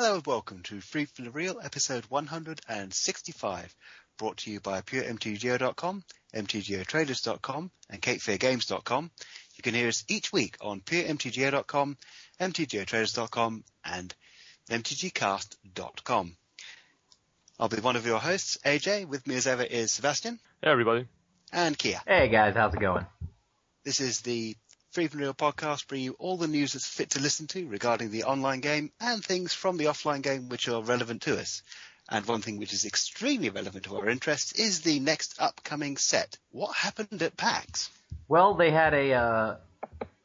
Hello and welcome to Freed from the Real, episode 165, brought to you by PureMTGO.com, MTGOTraders.com, and CapeFearGames.com. You can hear us each week on PureMTGO.com, MTGOTraders.com, and MTGCast.com. I'll be one of your hosts, AJ. With me as ever is Sebastian. Hey everybody. And Kia. Hey guys, how's it going? This is the Free Real podcast, bring you all the news that's fit to listen to regarding the online game and things from the offline game which are relevant to us. And one thing which is extremely relevant to our interests is the next upcoming set. What happened at PAX? Well, they had a uh,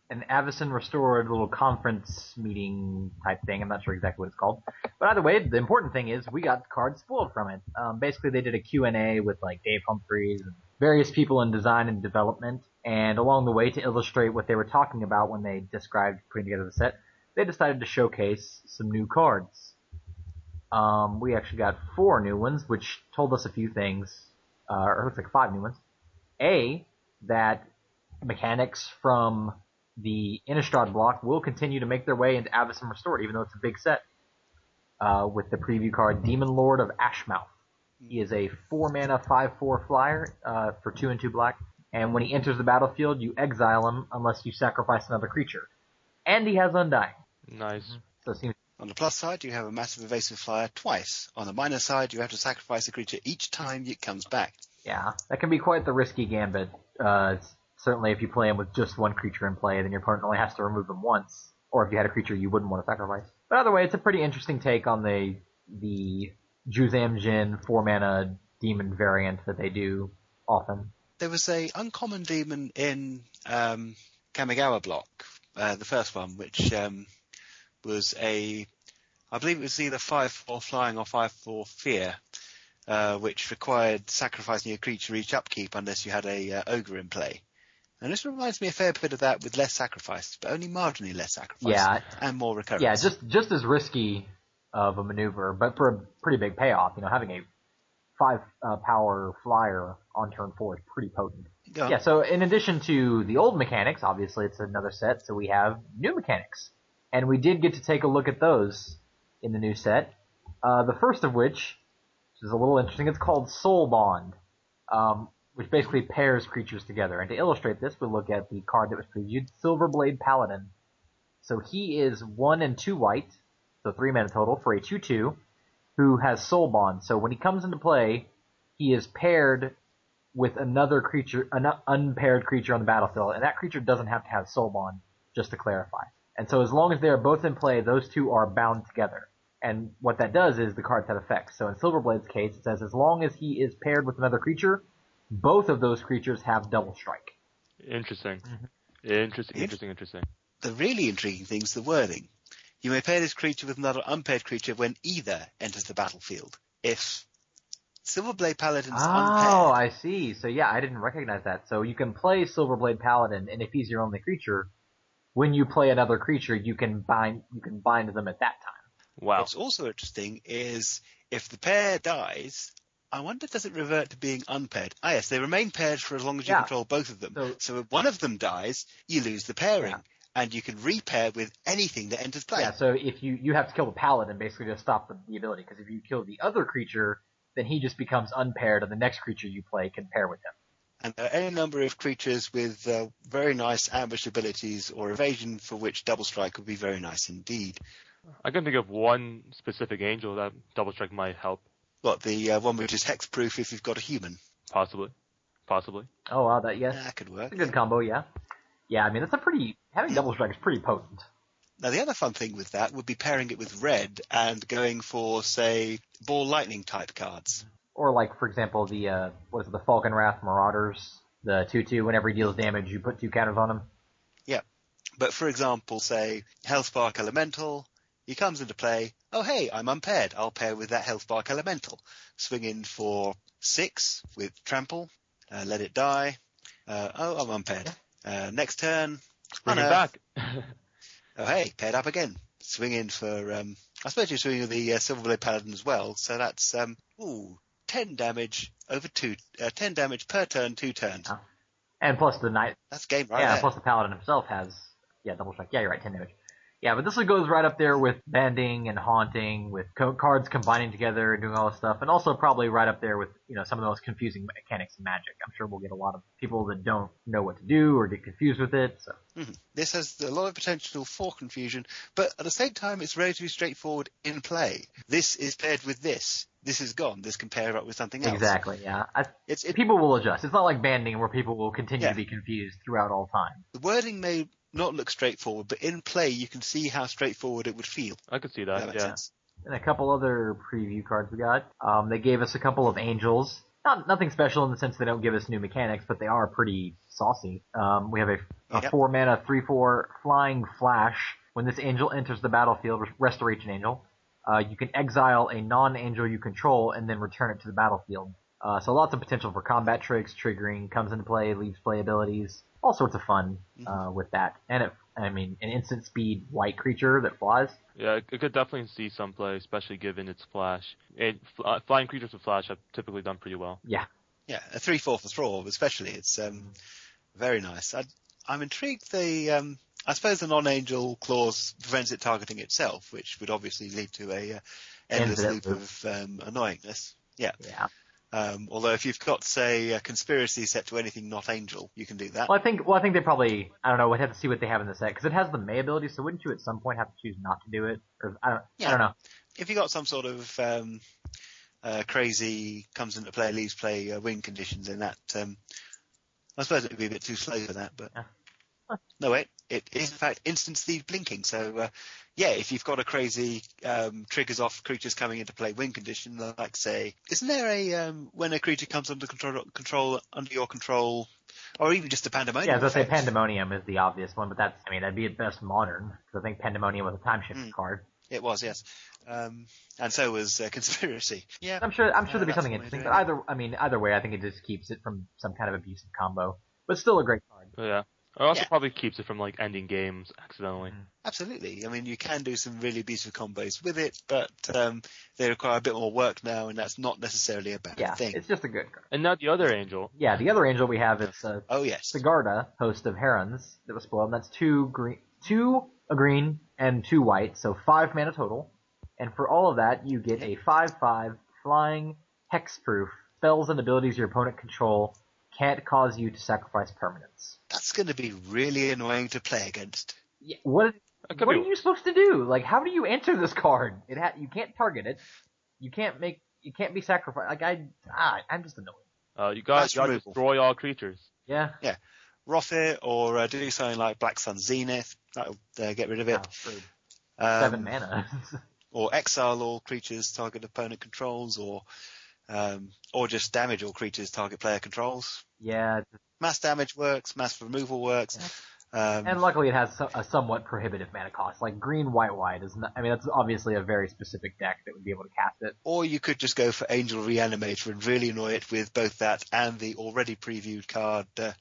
an Avacyn Restored little conference meeting type thing. I'm not sure exactly what it's called, but either way, the important thing is we got cards spoiled from it. Um, basically, they did a Q and A with like Dave Humpherys and various people in design and development, and along the way to illustrate what they were talking about when they described putting together the set, they decided to showcase some new cards. Um, we actually got four new ones, which told us a few things, uh, or it looks like five new ones. A, that mechanics from the Innistrad block will continue to make their way into Avacyn Restored, even though it's a big set. Uh, with the preview card Demon Lord of Ashmouth. He is a four mana, five four flyer uh, for two and two black, and when he enters the battlefield, you exile him unless you sacrifice another creature. And he has Undying. Nice. So it seems On the plus side, you have a massive evasive flyer twice. On the minus side, you have to sacrifice a creature each time it comes back. Yeah, that can be quite the risky gambit. Uh, certainly if you play him with just one creature in play, then your opponent only has to remove him once. Or if you had a creature you wouldn't want to sacrifice. But either way, it's a pretty interesting take on the the Juzam Djinn four mana demon variant that they do often. There was a uncommon demon in um, Kamigawa block, uh, the first one, which um, was a, I believe it was either five four flying or five four fear, uh, which required sacrificing a creature each upkeep unless you had a uh, ogre in play. And this reminds me a fair bit of that with less sacrifice, but only marginally less sacrifice. Yeah. And more recurrence. Yeah, just just as risky of a maneuver, but for a pretty big payoff. You know, having a five uh, power flyer on turn four is pretty potent. On. Yeah, so in addition to the old mechanics, obviously it's another set, so we have new mechanics. And we did get to take a look at those in the new set. Uh, the first of which, which is a little interesting, it's called Soul Bond, um, which basically pairs creatures together. And to illustrate this, we look at the card that was previewed, Silverblade Paladin. So he is one and two white, so three mana total for a 2-2, who has Soul Bond. So when he comes into play, he is paired with another creature, an unpaired creature on the battlefield, and that creature doesn't have to have Soul Bond, just to clarify. And so as long as they are both in play, those two are bound together. And what that does is the cards have effects. So in Silverblade's case, it says as long as he is paired with another creature, both of those creatures have double strike. Interesting. Mm-hmm. Interesting, interesting, interesting. The really intriguing thing is the wording. You may pair this creature with another unpaired creature when either enters the battlefield. If Silverblade Paladin's Oh, unpaired, I see. So yeah, I didn't recognize that. So you can play Silverblade Paladin, and if he's your only creature, when you play another creature, you can bind you can bind them at that time. Wow. what's also interesting is if the pair dies, I wonder does it revert to being unpaired? Ah yes, they remain paired for as long as you Yeah. control both of them. So- So, if one of them dies, you lose the pairing. Yeah. And you can repair with anything that enters play. Yeah. So if you you have to kill the Paladin basically to stop the, the ability, because if you kill the other creature, then he just becomes unpaired, and the next creature you play can pair with him. And there are any number of creatures with uh, very nice ambush abilities or evasion for which double strike would be very nice indeed. I can think of one specific angel that double strike might help. What, the uh, one which is hexproof if you've got a human? Possibly. Possibly. Oh wow, that yes, That could work. that's a good combo. Yeah. Yeah, I mean that's a pretty having double strike is pretty potent. Now the other fun thing with that would be pairing it with red and going for, say, ball lightning type cards. Or like for example the uh what is it, the Falkenrath Marauders, the two two. Whenever he deals damage, you put two counters on him. Yeah, but for example, say, Health Hellspark Elemental, he comes into play, oh hey, I'm unpaired, I'll pair with that Health Hellspark Elemental. Swing in for six with Trample, uh, let it die, uh, oh, I'm unpaired. Uh, next turn, Bring it back. oh hey, paired up again. Swing in for, um, I suppose you're swinging the uh, Silverblade Paladin as well, so that's, um, ooh, 10 damage over two, uh, 10 damage per turn, two turns. Oh. And plus the knight, That's game right yeah, there. plus the paladin himself has yeah double strike. Yeah, you're right, ten damage. Yeah, but this one goes right up there with banding and haunting, with co- cards combining together and doing all this stuff, and also probably right up there with you know some of the most confusing mechanics in Magic. I'm sure we'll get a lot of people that don't know what to do or get confused with it. So Mhm. This has a lot of potential for confusion, but at the same time, it's relatively straightforward in play. This is paired with this. This is gone. This can pair up with something else. exactly, yeah. I, It's it, people will adjust. It's not like banding where people will continue Yeah. to be confused throughout all time. the wording may not look straightforward, but in play, you can see how straightforward it would feel. I could see that that. Yeah. sense. and a couple other preview cards we got. Um, they gave us a couple of angels. Not nothing special in the sense they don't give us new mechanics, but they are pretty saucy. Um, we have a, a Yep. four mana three four flying flash. When this angel enters the battlefield, restoration angel, uh, you can exile a non-angel you control and then return it to the battlefield. Uh, so lots of potential for combat tricks, triggering, comes into play, leaves play abilities, all sorts of fun uh, with that. And it, I mean, an instant speed white creature that flies. Yeah, I could definitely see some play, especially given its flash. It, uh, flying creatures with flash have typically done pretty well. Yeah, Yeah, a three four for Thrall, especially. It's um, very nice. I, I'm intrigued. The um, I suppose the non-angel clause prevents it targeting itself, which would obviously lead to a uh, endless Infinite loop loop. of um, annoyingness. Yeah. yeah. Um, although if you've got, say, a conspiracy set to anything not angel, you can do that. Well, I think well, I think they probably I don't know. We'd have to see what they have in the set because it has the May ability. So wouldn't you at some point have to choose not to do it? Or I don't. Yeah. I don't know. If you got some sort of um, uh, crazy comes into play, leaves play uh, win conditions in that, um, I suppose it would be a bit too slow for that. But Yeah. no, wait, it is in fact instant speed blinking. So uh, yeah, if you've got a crazy um, triggers off creatures coming into play win condition, like say, isn't there a um, when a creature comes under control, control under your control, or even just a pandemonium? Yeah, as I say. Pandemonium is the obvious one, but that's I mean that'd be at best modern because I think Pandemonium was a time shift Mm. card. It was, yes, um, and so was uh, conspiracy. Yeah, I'm sure I'm sure Yeah, there'd be something interesting, but either I mean either way, I think it just keeps it from some kind of abusive combo, but still a great card. Yeah. It also Yeah. probably keeps it from like ending games accidentally. Mhm. Absolutely. I mean, you can do some really beautiful combos with it, but um, they require a bit more work now, and that's not necessarily a bad Yeah, thing. it's just a good card. And now the other angel. Yeah, the other angel we have is uh, Oh yes. Sigarda, host of Herons, that was spoiled. And that's two green, two a green and two white, so five mana total. And for all of that, you get a five-five flying hexproof spells and abilities your opponent control can't cause you to sacrifice permanents. That's going to be really annoying to play against. Yeah, what what be- are you supposed to do? Like, how do you enter this card? It ha- you can't target it. You can't make you can't be sacrificed. Like I, ah, I'm just annoyed. Uh, you got to destroy all creatures. Yeah. Rough it, or uh, do something like Black Sun Zenith. That'll uh, get rid of it. Oh. Um, Seven mana. Or exile all creatures target opponent controls, or um, or just damage all creatures target player controls. Yeah, Mass damage works. Mass removal works. Um, And luckily, it has a somewhat prohibitive mana cost. Like green, white, white is not. I mean, that's obviously a very specific deck that would be able to cast it. Or you could just go for Angel Reanimator and really annoy it with both that and the already previewed card uh,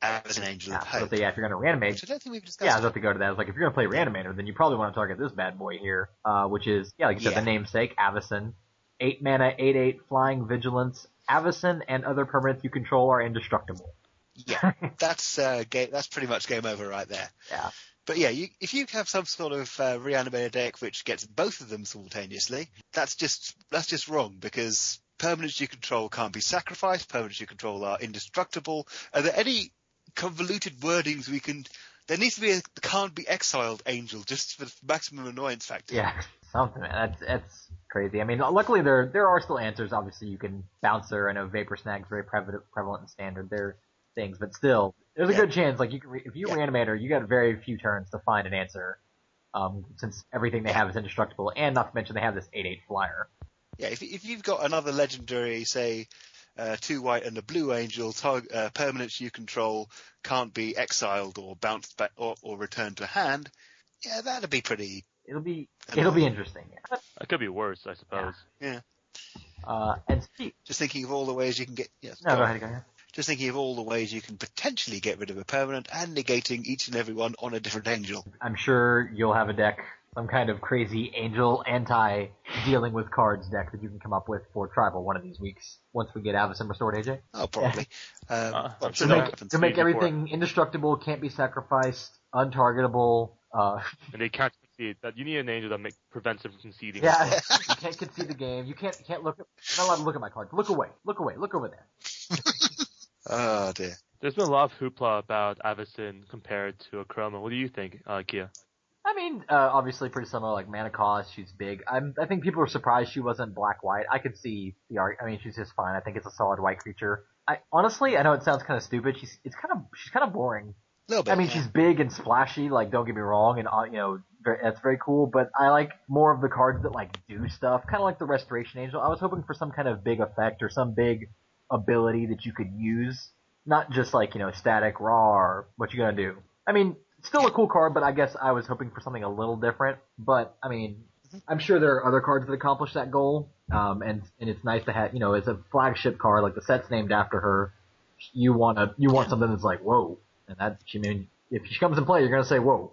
as an Angel Yeah, of so Hope. yeah, if you're gonna reanimate, Which I don't think we've discussed. yeah, I was about to go to that. I was like, if you're gonna play Reanimator, then you probably want to target this bad boy here, uh, which is yeah, like you said, Yeah. the namesake, Avacyn, eight mana, eight eight, flying vigilance. Avacyn and other permanents you control are indestructible. Yeah, that's uh, game, that's pretty much game over right there. Yeah. But yeah, you, if you have some sort of uh, reanimator deck which gets both of them simultaneously, that's just that's just wrong because permanents you control can't be sacrificed. Permanents you control are indestructible. Are there any convoluted wordings we can? There needs to be a can't be exiled angel just for maximum annoyance factor. Yeah, something, man. That's that's crazy. I mean, luckily there there are still answers. Obviously, you can bouncer. I know vapor snag's very prevalent prevalent in standard. There things, but still, there's a Yeah. good chance. Like you can, re- if you Yeah. reanimator, you got very few turns to find an answer. Um, since everything they have is indestructible, and not to mention they have this eight eight flyer. Yeah, if, if you've got another legendary, say, uh, two white and a blue angel, targ- uh, permanents you control can't be exiled or bounced back or, or returned to hand, yeah, that'd be pretty. It'll be it'll be interesting. Yeah. That could be worse, I suppose. Yeah. Uh, and Steve, Just thinking of all the ways you can get. Yes, no, go go ahead, go ahead. Just thinking of all the ways you can potentially get rid of a permanent and negating each and every one on a different angel. I'm sure you'll have a deck, some kind of crazy angel anti dealing with cards deck that you can come up with for tribal one of these weeks once we get Avacyn restored, AJ. Oh, probably. Um, Uh, well, sure to make, to make before. everything indestructible, can't be sacrificed, untargetable, Uh, and they can't concede. That you need an angel that make, prevents them from conceding. yeah, you can't concede the game. You can't you can't look. At, you're not allowed to look at my card. Look away. Look away. Look over there. Oh dear. There's been a lot of hoopla about Avacyn compared to Akroma. What do you think, uh, Kia? I mean, uh, obviously pretty similar, like mana cost, she's big. I'm, I think people are surprised she wasn't black white. I could see the art. I mean, she's just fine. I think it's a solid white creature. I honestly, I know it sounds kind of stupid. She's, it's kind of, she's kind of boring. A little bit. I mean, yeah. she's big and splashy. Like, don't get me wrong, and uh, you know, very, that's very cool. But I like more of the cards that like do stuff, kind of like the Restoration Angel. I was hoping for some kind of big effect or some big ability that you could use, not just like you know, static raw or what you gonna do. I mean, still a cool card, but I guess I was hoping for something a little different. But I mean, I'm sure there are other cards that accomplish that goal. Um, and and it's nice to have, you know, it's a flagship card. Like the set's named after her. You want to, you want something that's like whoa, and that she mean if she comes in play, you're gonna say whoa.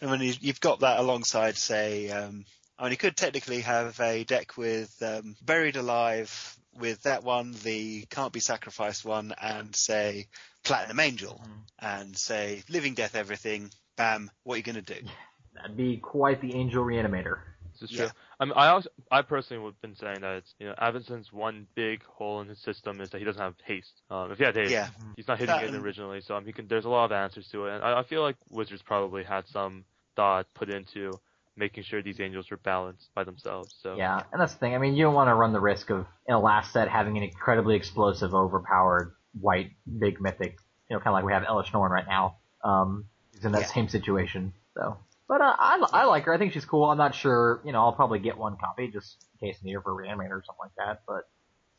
And when you, you've got that alongside, say, um, I mean, you could technically have a deck with um, Buried Alive with that one, the Can't Be Sacrificed one, and say Platinum Angel, and say Living Death Everything. Bam, what are you going to do? That'd be quite the Angel Reanimator. This is Yeah. true. I mean, I also, I personally would have been saying that it's, you know, Avacyn's one big hole in his system is that he doesn't have haste. Um, if he had haste, Yeah, he's not hitting That it originally, so um, he can. There's a lot of answers to it, and I, I feel like Wizards probably had some thought put into making sure these angels were balanced by themselves. So Yeah, and that's the thing. I mean, you don't want to run the risk of in a last set having an incredibly explosive, overpowered white big mythic. You know, kind of like we have Elesh Norn right now. Um, he's in that Yeah. same situation. So, but uh, I I like her. I think she's cool. I'm not sure. You know, I'll probably get one copy just in case I need her for Reanimator or something like that. But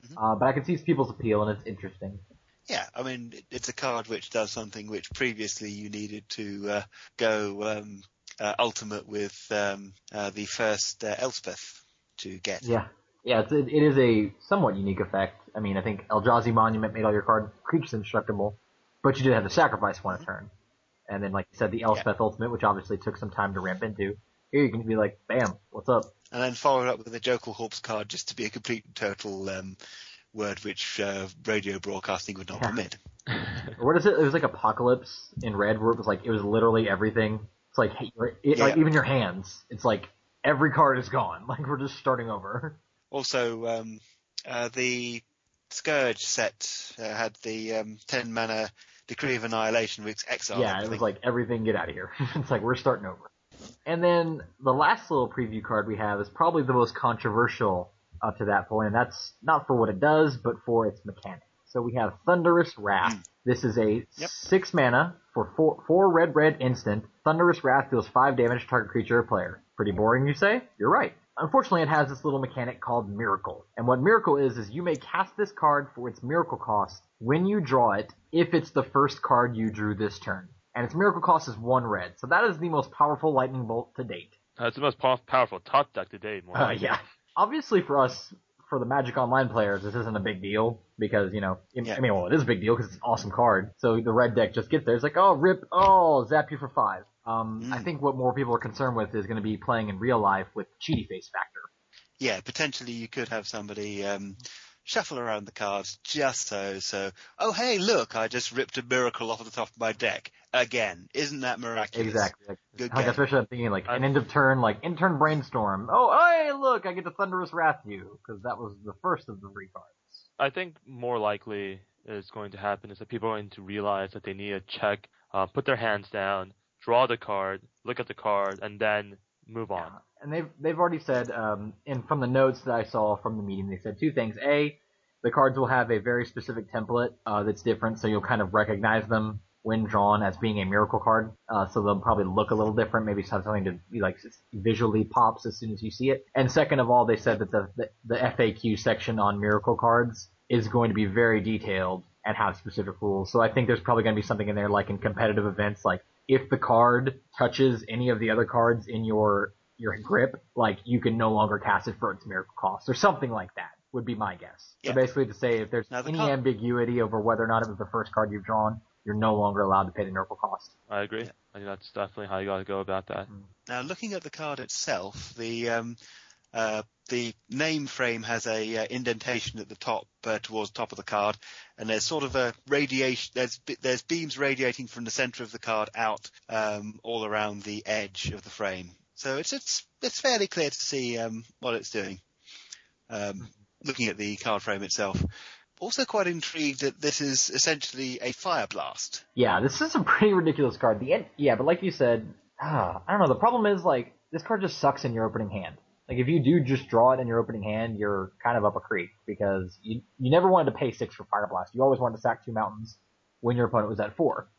Mhm. uh, but I can see people's appeal and it's interesting. yeah. I mean, it's a card which does something which previously you needed to uh, go um, ultimate with um, uh, the first uh, Elspeth to get. Yeah. Yeah, it's, it, it is a somewhat unique effect. I mean, I think Eldrazi Monument made all your card creatures indestructible, but you did have to sacrifice one a turn. And then, like you said, the Elspeth Ultimate, which obviously took some time to ramp into. Here you can be like, bam, what's up? And then follow it up with a Jokulhaups card just to be a complete and total um, word which uh, radio broadcasting would not Yeah. permit. What is it? It was like Apocalypse in Red, where it was like, it was literally everything. It's like, hey, you're- like even your hands. It's like, every card is gone. Like, we're just starting over. Also, um, uh, the Scourge set uh, had the um, 10 mana Decree of Annihilation with Exile. Yeah, it was like everything get out of here. it's like we're starting over. And then the last little preview card we have is probably the most controversial up to that point, and that's not for what it does, but for its mechanics. So we have Thunderous Wrath. This is a Yep. six mana for four, four red red instant. Thunderous Wrath deals five damage to target creature or player. Pretty boring, you say? You're right. Unfortunately, it has this little mechanic called Miracle. And what Miracle is, is you may cast this card for its Miracle cost when you draw it, if it's the first card you drew this turn. And its Miracle cost is one red. So that is the most powerful Lightning Bolt to date. uh, it's the most pow- powerful top deck to date. More Uh, yeah. Obviously for us, for the Magic Online players, this isn't a big deal because, you know, I mean, well, it is a big deal because it's an awesome card. So the red deck just gets there. It's like, oh, rip, oh, zap you for five. Um, Mm. I think what more people are concerned with is going to be playing in real life with cheaty face factor. Yeah, potentially you could have somebody um, shuffle around the cards just so, so, oh hey, look, I just ripped a miracle off the top of my deck. Again. Isn't that miraculous? Exactly. Like, Good like game. especially I'm thinking like an end of turn, like in turn brainstorm. Oh, hey, look, I get to thunderous wrath you because that was the first of the three cards. I think more likely is going to happen is that people are going to realize that they need to check, uh, put their hands down, draw the card, look at the card, and then move on. And they've they've already said, um, and from the notes that I saw from the meeting, they said two things. A, the cards will have a very specific template uh, that's different, so you'll kind of recognize them when drawn as being a miracle card. Uh, so they'll probably look a little different, maybe have something to like visually pops as soon as you see it. And second of all, they said that the the, the FAQ section on miracle cards is going to be very detailed and have specific rules. So I think there's probably going to be something in there like in competitive events, like if the card touches any of the other cards in your your grip, like you can no longer cast it for its miracle cost or something like that would be my guess. Yeah. So basically to say if there's the any con- ambiguity over whether or not it was the first card you've drawn, you're no longer allowed to pay the miracle cost. I agree. I think that's definitely how you got to go about that. Now, looking at the card itself, the um, Uh, the name frame has a uh, indentation at the top uh, towards the top of the card, and there's sort of a radiation. There's there's beams radiating from the center of the card out um, all around the edge of the frame. So it's it's it's fairly clear to see um, what it's doing. Um, looking at the card frame itself. Also quite intrigued that this is essentially a fire blast. Yeah, this is a pretty ridiculous card. The end, yeah, but like you said, ah, I don't know. The problem is like this card just sucks in your opening hand. Like if you do just draw it in your opening hand, you're kind of up a creek because you you never wanted to pay six for Fire Blast. You always wanted to sack two mountains when your opponent was at four.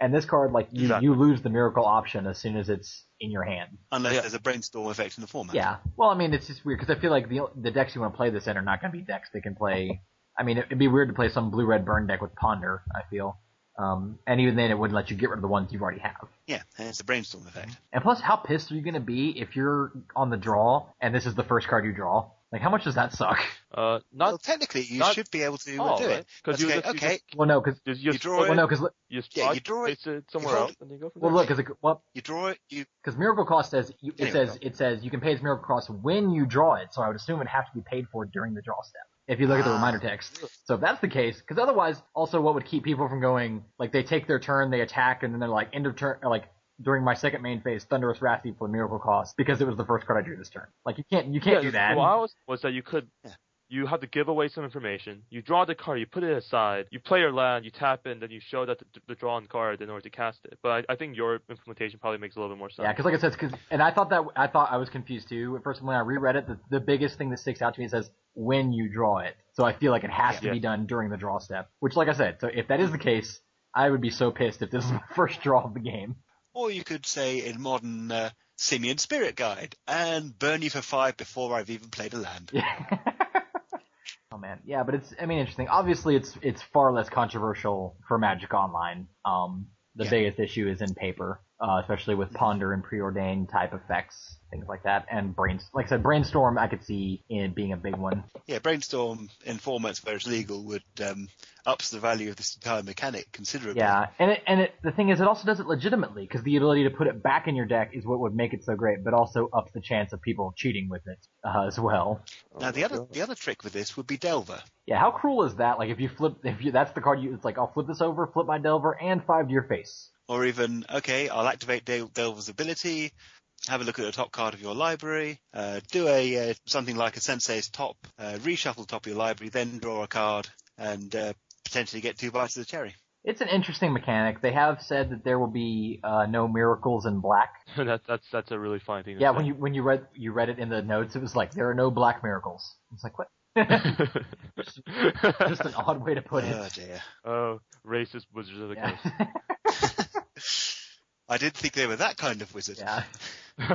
And this card, like you, Exactly. you lose the miracle option as soon as it's in your hand. Unless Yeah. there's a brainstorm effect in the format. Yeah. Well, I mean, it's just weird because I feel like the the decks you want to play this in are not going to be decks that can play. I mean, it'd be weird to play some blue red burn deck with Ponder. I feel, um, and even then, it wouldn't let you get rid of the ones you already have. Yeah, and it's a brainstorm effect. And plus, how pissed are you going to be if you're on the draw and this is the first card you draw? Like, how much does that suck? Uh, well, technically, you not should be able to all, do right? it. Because you okay, just, you okay, just, Well, no, because just, you draw put- it. well, no, because You Yeah, you draw it, it somewhere hold else, and you go from well, there. look, because it well, you draw it, you because Miracle Cost says you, it Anyway, says it says you can pay its Miracle Cost when you draw it. So I would assume it'd have to be paid for during the draw step. If you look at the Ah. reminder text. So if that's the case, because otherwise, also what would keep people from going like they take their turn, they attack, and then they're like end of turn, like during my second main phase, Thunderous Wrath for Miracle Cost because it was the first card I drew this turn. Like you can't you can't yeah, do that. What I was was that you could. Yeah. You have to give away some information. You draw the card, you put it aside, you play your land, you tap in, then you show that the, the drawn card in order to cast it. But I, I think your implementation probably makes a little bit more sense. Yeah, because like I said, cause, and I thought that I thought I was confused too. At first, when I reread it, the, the biggest thing that sticks out to me is says when you draw it. So I feel like it has to Yeah. be done during the draw step. Which, like I said, so if that is the case, I would be so pissed if this is my first draw of the game. or you could say in modern uh, Simian Spirit Guide and burn you for five before I've even played a land. Yeah. oh man, yeah, but it's I mean interesting. Obviously, it's it's far less controversial for Magic Online. Um, the Yeah. biggest issue is in paper, uh, especially with ponder and preordained type effects, things like that, and brain. Like I said, brainstorm I could see in being a big one. Yeah, brainstorm in formats where it's legal would um, ups the value of this entire mechanic considerably. Yeah, and it, and it, the thing is, it also does it legitimately because the ability to put it back in your deck is what would make it so great, but also ups the chance of people cheating with it uh, as well. Now the other the other trick with this would be Delver. Yeah, how cruel is that? Like if you flip, if you that's the card you, it's like I'll flip this over, flip my Delver, and five to your face. Or even, okay, I'll activate Del- Delver's ability, have a look at the top card of your library, uh, do a uh, something like a Sensei's top, uh, reshuffle the top of your library, then draw a card, and uh, potentially get two bites of the cherry. It's an interesting mechanic. They have said that there will be uh, no miracles in black. that, that's that's a really fine thing. To Yeah, say. when you when you read you read it in the notes, it was like there are no black miracles. It's like what? Just an odd way to put it. Oh dear. oh, racist Wizards of the Yeah. I didn't think they were that kind of wizard. yeah.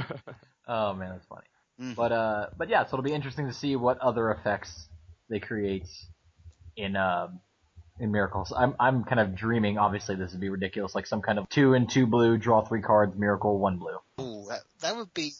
Oh man, that's funny. Mhm. But uh, but yeah, so it'll be interesting to see what other effects they create in um in miracles. I'm I'm kind of dreaming. Obviously, this would be ridiculous, like some kind of two and two blue, draw three cards, miracle, one blue. Ooh, that, that would be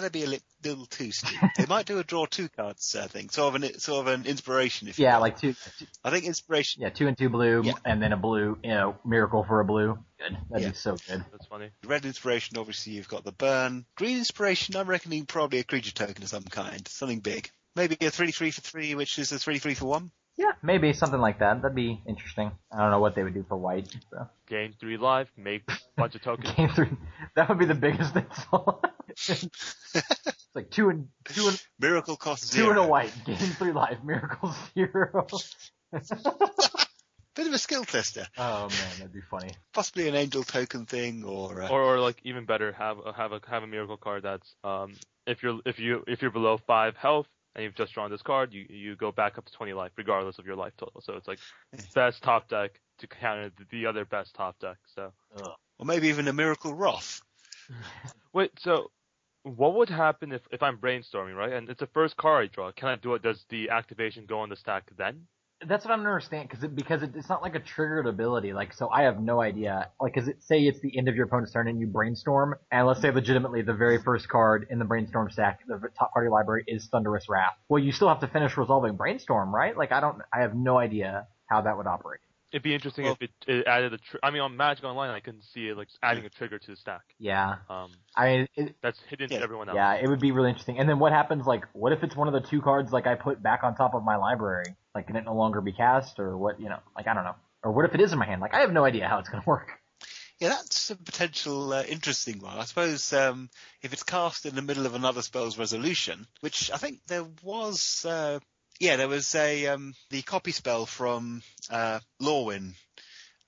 that'd be a li- little too steep. they might do a draw two cards uh, thing, sort of an sort of an inspiration. If Yeah, will. like two, two I think inspiration. yeah, two and two blue, Yeah. and then a blue, you know, miracle for a blue. Good, that'd Yeah. be so good. That's funny. Red inspiration, obviously you've got the burn. Green inspiration, I'm reckoning probably a creature token of some kind, something big. Maybe a three three for three, which is a three three for one. Yeah, maybe something like that. That'd be interesting. I don't know what they would do for white. So. Gain three life, make a bunch of tokens. Game three, that would be the biggest insult. it's like two and two and Miracle cost Two zero. and a white. Game three life. Miracle zero. Bit of a skill tester. oh man, that'd be funny. Possibly an angel token thing, or, uh, or, or like even better, have a, have a have a miracle card that's um if you're if you if you're below five health and you've just drawn this card, you you go back up to twenty life regardless of your life total. So it's like best top deck to counter the, the other best top deck. So or maybe even a miracle wrath. wait, so what would happen if if I'm brainstorming right and it's the first card I draw? Can I do it? Does the activation go on the stack then? That's what I don't understand because it, because it, it's not like a triggered ability. Like so, I have no idea. Like, cause it say it's the end of your opponent's turn and you brainstorm, and let's say legitimately the very first card in the brainstorm stack, the top part of your library is Thunderous Wrath. Well, you still have to finish resolving brainstorm, right? Like, I don't, I have no idea how that would operate. It'd be interesting Well- if it, it added a. Tr- I mean, on Magic Online, I can see it like adding a trigger to the stack. Yeah. Um, I mean, it, that's hidden Yeah. to everyone else. yeah, it would be really interesting. And then what happens? Like, what if it's one of the two cards like I put back on top of my library? Like, can it no longer be cast, or what? You know, like I don't know. Or what if it is in my hand? Like, I have no idea how it's gonna work. Yeah, that's a potential uh, interesting one. I suppose um, if it's cast in the middle of another spell's resolution, which I think there was, uh, yeah, there was a um, the copy spell from uh, Lorwyn,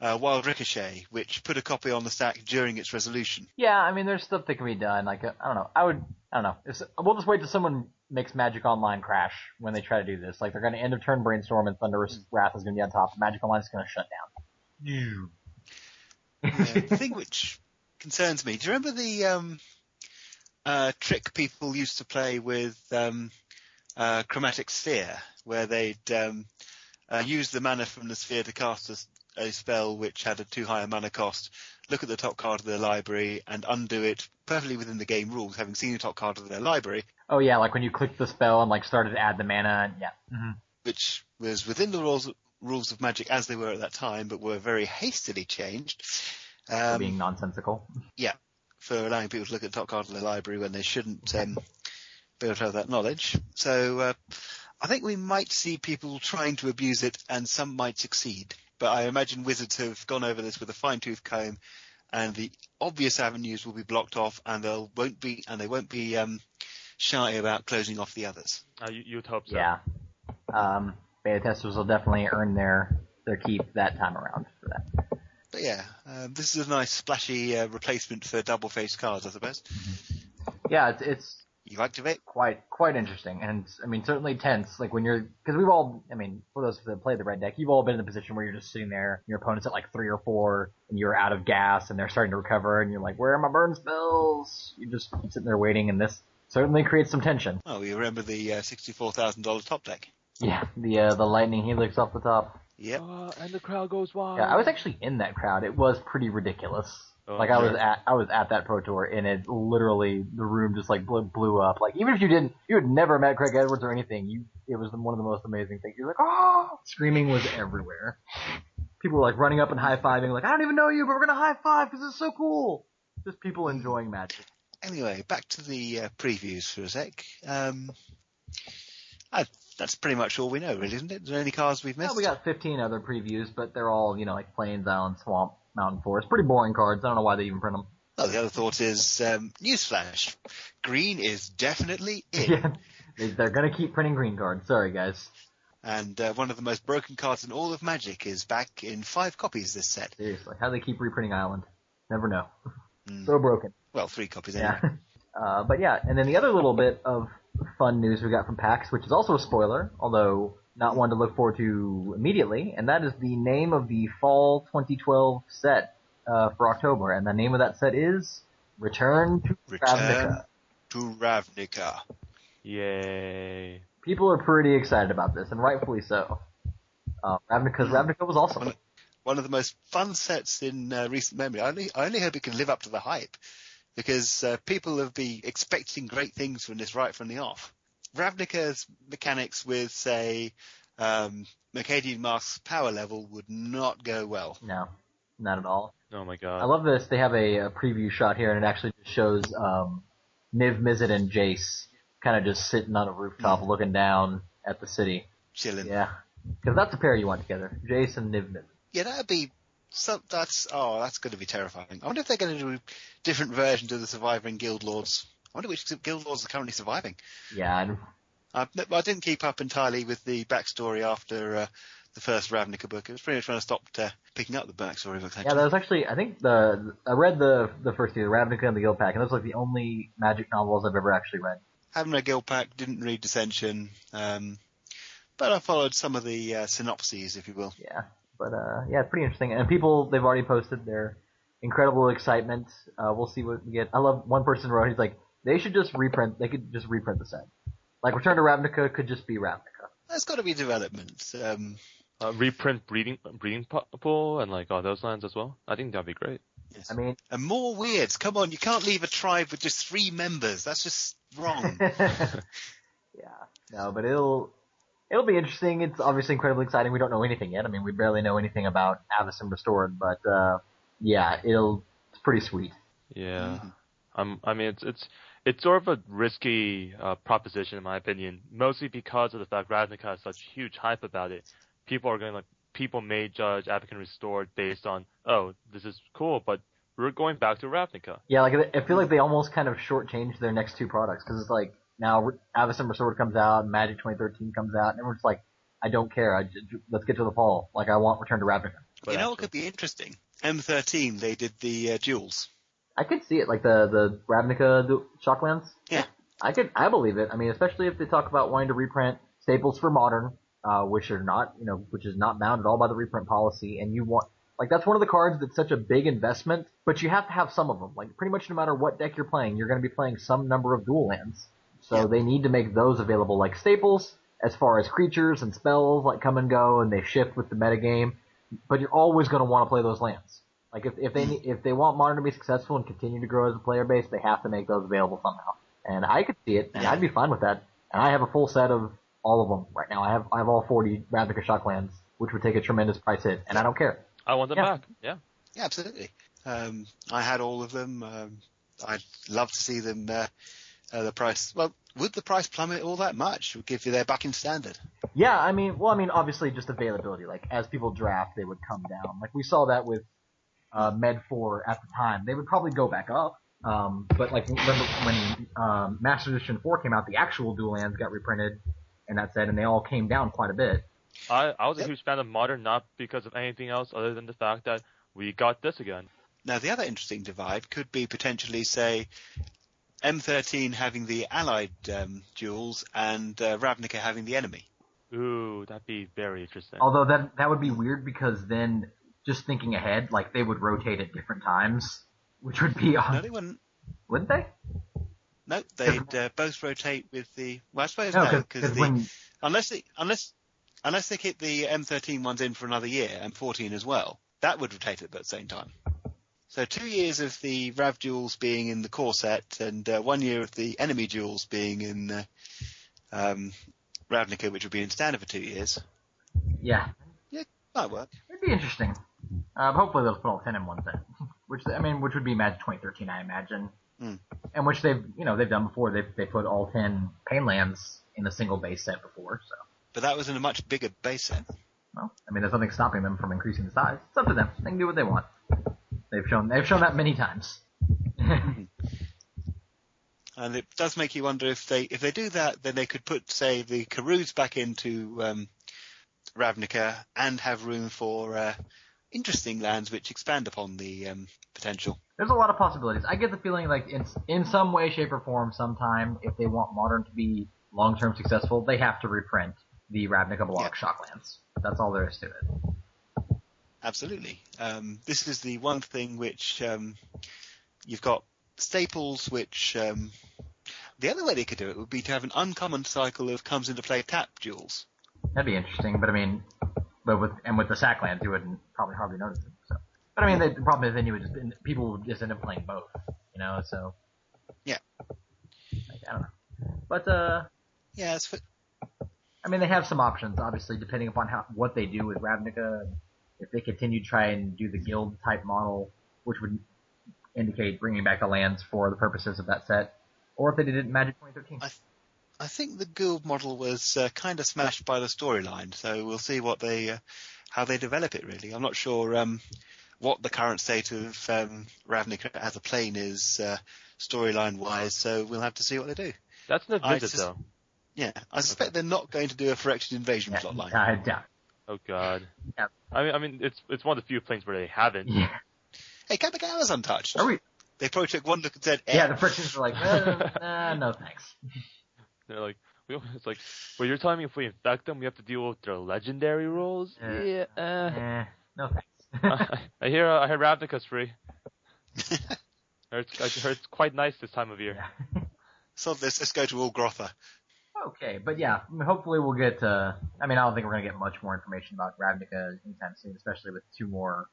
uh, Wild Ricochet, which put a copy on the stack during its resolution. Yeah, I mean, there's stuff that can be done. Like, uh, I don't know. I would, I don't know. It's, we'll just wait till someone makes Magic Online crash when they try to do this. Like, they're going to end of turn brainstorm and Thunderous Wrath is going to be on top. Magic Online is going to shut down. Yeah, the thing which concerns me. Do you remember the um, uh, trick people used to play with um, uh, Chromatic Sphere, where they'd um, uh, use the mana from the sphere to cast a, a spell which had a too high a mana cost, look at the top card of their library, and undo it perfectly within the game rules, having seen the top card of their library, Oh yeah, like when you click the spell and like started to add the mana. And, yeah. hmm which was within the rules rules of Magic as they were at that time, but were very hastily changed. Um, being nonsensical. Yeah, for allowing people to look at the top card of their library when they shouldn't um, be able to have that knowledge. So uh, I think we might see people trying to abuse it, and some might succeed. But I imagine wizards have gone over this with a fine tooth comb, and the obvious avenues will be blocked off, and they'll won't be and they won't be um, shy about closing off the others. Uh, you, you'd hope so. Yeah. Um, beta testers will definitely earn their their keep that time around for that. But yeah, um, this is a nice splashy uh, replacement for double-faced cards, I suppose. Yeah, it's it's You activate. quite quite interesting, and I mean certainly tense. Like when you're because we've all, I mean, for those that play the red deck, you've all been in a position where you're just sitting there, your opponent's at like three or four, and you're out of gas, and they're starting to recover, and you're like, where are my burn spells? You're just sitting there waiting, and this certainly creates some tension. Oh, you remember the uh, sixty-four thousand dollar top deck? Yeah, the uh, the lightning helix off the top. Yep. Uh, and the crowd goes wild. Yeah, I was actually in that crowd. It was pretty ridiculous. Oh, like I was sure. at I was at that pro tour and it literally the room just like blew, blew up. Like even if you didn't you had never met Craig Edwards or anything, you it was one of the most amazing things. You're like, oh, screaming was everywhere. People were like running up and high fiving, like I don't even know you, but we're gonna high five because it's so cool. Just people enjoying magic. Anyway, back to the uh, previews for a sec. Um, I, that's pretty much all we know, really, isn't it? Is there any cards we've missed? Well, we got 15 other previews, but they're all you know like plains, island, swamp, mountain, forest. Pretty boring cards. I don't know why they even print them. Oh, the other thought is um, newsflash: green is definitely in, yeah, they, they're gonna keep printing green cards. Sorry guys. and uh, one of the most broken cards in all of Magic is back in five copies this set. Seriously, how do they keep reprinting Island? Never know. Mm. So broken. Well, three copies anyway. Yeah. Uh, but yeah, and then the other little bit of fun news we got from PAX, which is also a spoiler, although not one to look forward to immediately, and that is the name of the fall 2012 set uh, for October, and the name of that set is Return to Return Ravnica. to Ravnica. Yay. People are pretty excited about this, and rightfully so. Uh, Ravnica, Ravnica was awesome. One of the most fun sets in uh, recent memory. I only, I only hope it can live up to the hype, because uh, people have been expecting great things from this right from the off. Ravnica's mechanics with, say, um, Mercadian Masques power level would not go well. No, not at all. Oh my god. I love this. They have a, a preview shot here, and it actually just shows um, Niv Mizzet and Jace kind of just sitting on a rooftop looking down at the city. Chilling. Yeah, because that's the pair you want together, Jace and Niv Mizzet. Yeah, that'd be some. That's oh, that's going to be terrifying. I wonder if they're going to do a different versions of the surviving guild lords. I wonder which guild lords are currently surviving. Yeah, I, I didn't keep up entirely with the backstory after uh, the first Ravnica book. It was pretty much when I stopped uh, picking up the backstory books. yeah, that was actually I think the I read the the first two, the Ravnica and the Guildpact, and those are like the only Magic novels I've ever actually read. Haven't read Guildpact, didn't read Dissension, um, but I followed some of the uh, synopses, if you will. Yeah, but uh, yeah, it's pretty interesting. And people they've already posted their incredible excitement. Uh, we'll see what we get. I love one person wrote he's like they should just reprint. They could just reprint the set. Like Return to Ravnica could just be Ravnica. There's got to be development. Um, Uh, reprint breeding breeding pool and like all those lines as well. I think that'd be great. yes. I mean, and more weirds. Come on, you can't leave a tribe with just three members. That's just wrong. yeah, no, but it'll it'll be interesting. It's obviously incredibly exciting. We don't know anything yet. I mean, we barely know anything about Avacyn Restored, but uh, yeah, it'll it's pretty sweet. Yeah. Um, I mean, it's it's it's sort of a risky uh, proposition in my opinion, mostly because of the fact Ravnica has such huge hype about it. People are going like people may judge Avacyn Restored based on oh this is cool, but we're going back to Ravnica. Yeah, like I feel like they almost kind of shortchanged their next two products because it's like now Avacyn Restored comes out, and Magic 2013 comes out, and everyone's like, I don't care. I just, let's get to the fall. Like I want Return to Ravnica. you know what could be interesting? M13, they did the uh, duels. I could see it, like the the Ravnica du- Shocklands. Yeah. I could, I believe it. I mean, especially if they talk about wanting to reprint staples for modern, uh, which are not, you know, which is not bound at all by the reprint policy, and you want, like, that's one of the cards that's such a big investment, but you have to have some of them. Like, pretty much no matter what deck you're playing, you're going to be playing some number of dual lands. So Yeah. they need to make those available like staples, as far as creatures and spells, like come and go, and they shift with the metagame. But you're always going to want to play those lands. Like if, if they ne- if they want modern to be successful and continue to grow as a player base, they have to make those available somehow. And I could see it, and I'd be fine with that. And I have a full set of all of them right now. I have I have all 40 Ravnica Shocklands, which would take a tremendous price hit, and I don't care. I want them Yeah. back. Yeah. Yeah, absolutely. Um, I had all of them. Um, I'd love to see them. Uh, uh, the price. Well, would the price plummet all that much? Would give you their back in standard. Yeah, I mean, well, I mean, obviously just availability. Like as people draft, they would come down. Like we saw that with uh, Med Four at the time. They would probably go back up. Um, but like remember when um, Master Edition Four came out, the actual dual lands got reprinted, and that said, and they all came down quite a bit. I I was a huge fan of modern, not because of anything else other than the fact that we got this again. Now, the other interesting divide could be potentially, say, M13 having the allied um, duels and uh, Ravnica having the enemy. Ooh, that'd be very interesting. Although that that would be weird because then just thinking ahead, like they would rotate at different times, which would be No, odd, they wouldn't. wouldn't they? No, they'd uh, both rotate with the. Well, I suppose No, no, because because the when unless they unless unless they keep the M13 ones in for another year and 14 as well, that would rotate at the same time. So two years of the Rav duels being in the core set and uh, one year of the enemy duels being in uh, um, Ravnica, which would be in standard for two years. yeah, Yeah, Might work. It'd be interesting. Uh, hopefully they'll put all ten in one set, which I mean, which would be Magic 2013, I imagine, Hmm. and which they've you know they've done before. They they put all ten Painlands in a single base set before. So, But that was in a much bigger base set. well, I mean, there's nothing stopping them from increasing the size. It's up to them. They can do what they want. They've shown they've shown that many times. And it does make you wonder if they if they do that, then they could put say the Karoos back into um, Ravnica and have room for uh, interesting lands which expand upon the um, potential. There's a lot of possibilities. I get the feeling like in in some way, shape, or form, sometime if they want modern to be long term successful, they have to reprint the Ravnica block Shocklands. That's all there is to it. Absolutely. Um, this is the one thing which um, you've got staples which um, the other way they could do it would be to have an uncommon cycle of comes into play tap duels. That'd be interesting, but I mean, but with and with the Sacklands, you wouldn't probably hardly notice it. So, but I mean, the, the problem is then you would just people would just end up playing both, you know. So Yeah. like, I don't know, but uh, Yeah, it's for, I mean, they have some options, obviously, depending upon how what they do with Ravnica. If they continue to try and do the guild type model, which would indicate bringing back the lands for the purposes of that set, or if they did it in Magic 2013. I- I think the guild model was uh, kind of smashed by the storyline, so we'll see what they uh, how they develop it. Really, I'm not sure um, what the current state of um, Ravnica as a plane is uh, storyline wise, so we'll have to see what they do. That's the I sus- though. Yeah, I suspect they're not going to do a Phyrexian invasion Yeah, plotline. I doubt. Oh god. Yeah. I mean, I mean, it's it's one of the few planes where they haven't. Yeah. Hey, Kamigawa's untouched. Are we? They probably took one look and said, Yeah, "Eh." the Phyrexians are like, uh, uh, no thanks. They're like, we, it's like, well, you're telling me if we infect them, we have to deal with their legendary rules? Yeah. Yeah. Uh, Eh, no thanks. I, I hear I hear Ravnica's free. I heard, I heard it's quite nice this time of year. Yeah. so let's, let's go to Ulgrotha. Okay, but yeah, hopefully we'll get. Uh, I mean, I don't think we're gonna get much more information about Ravnica anytime soon, especially with two more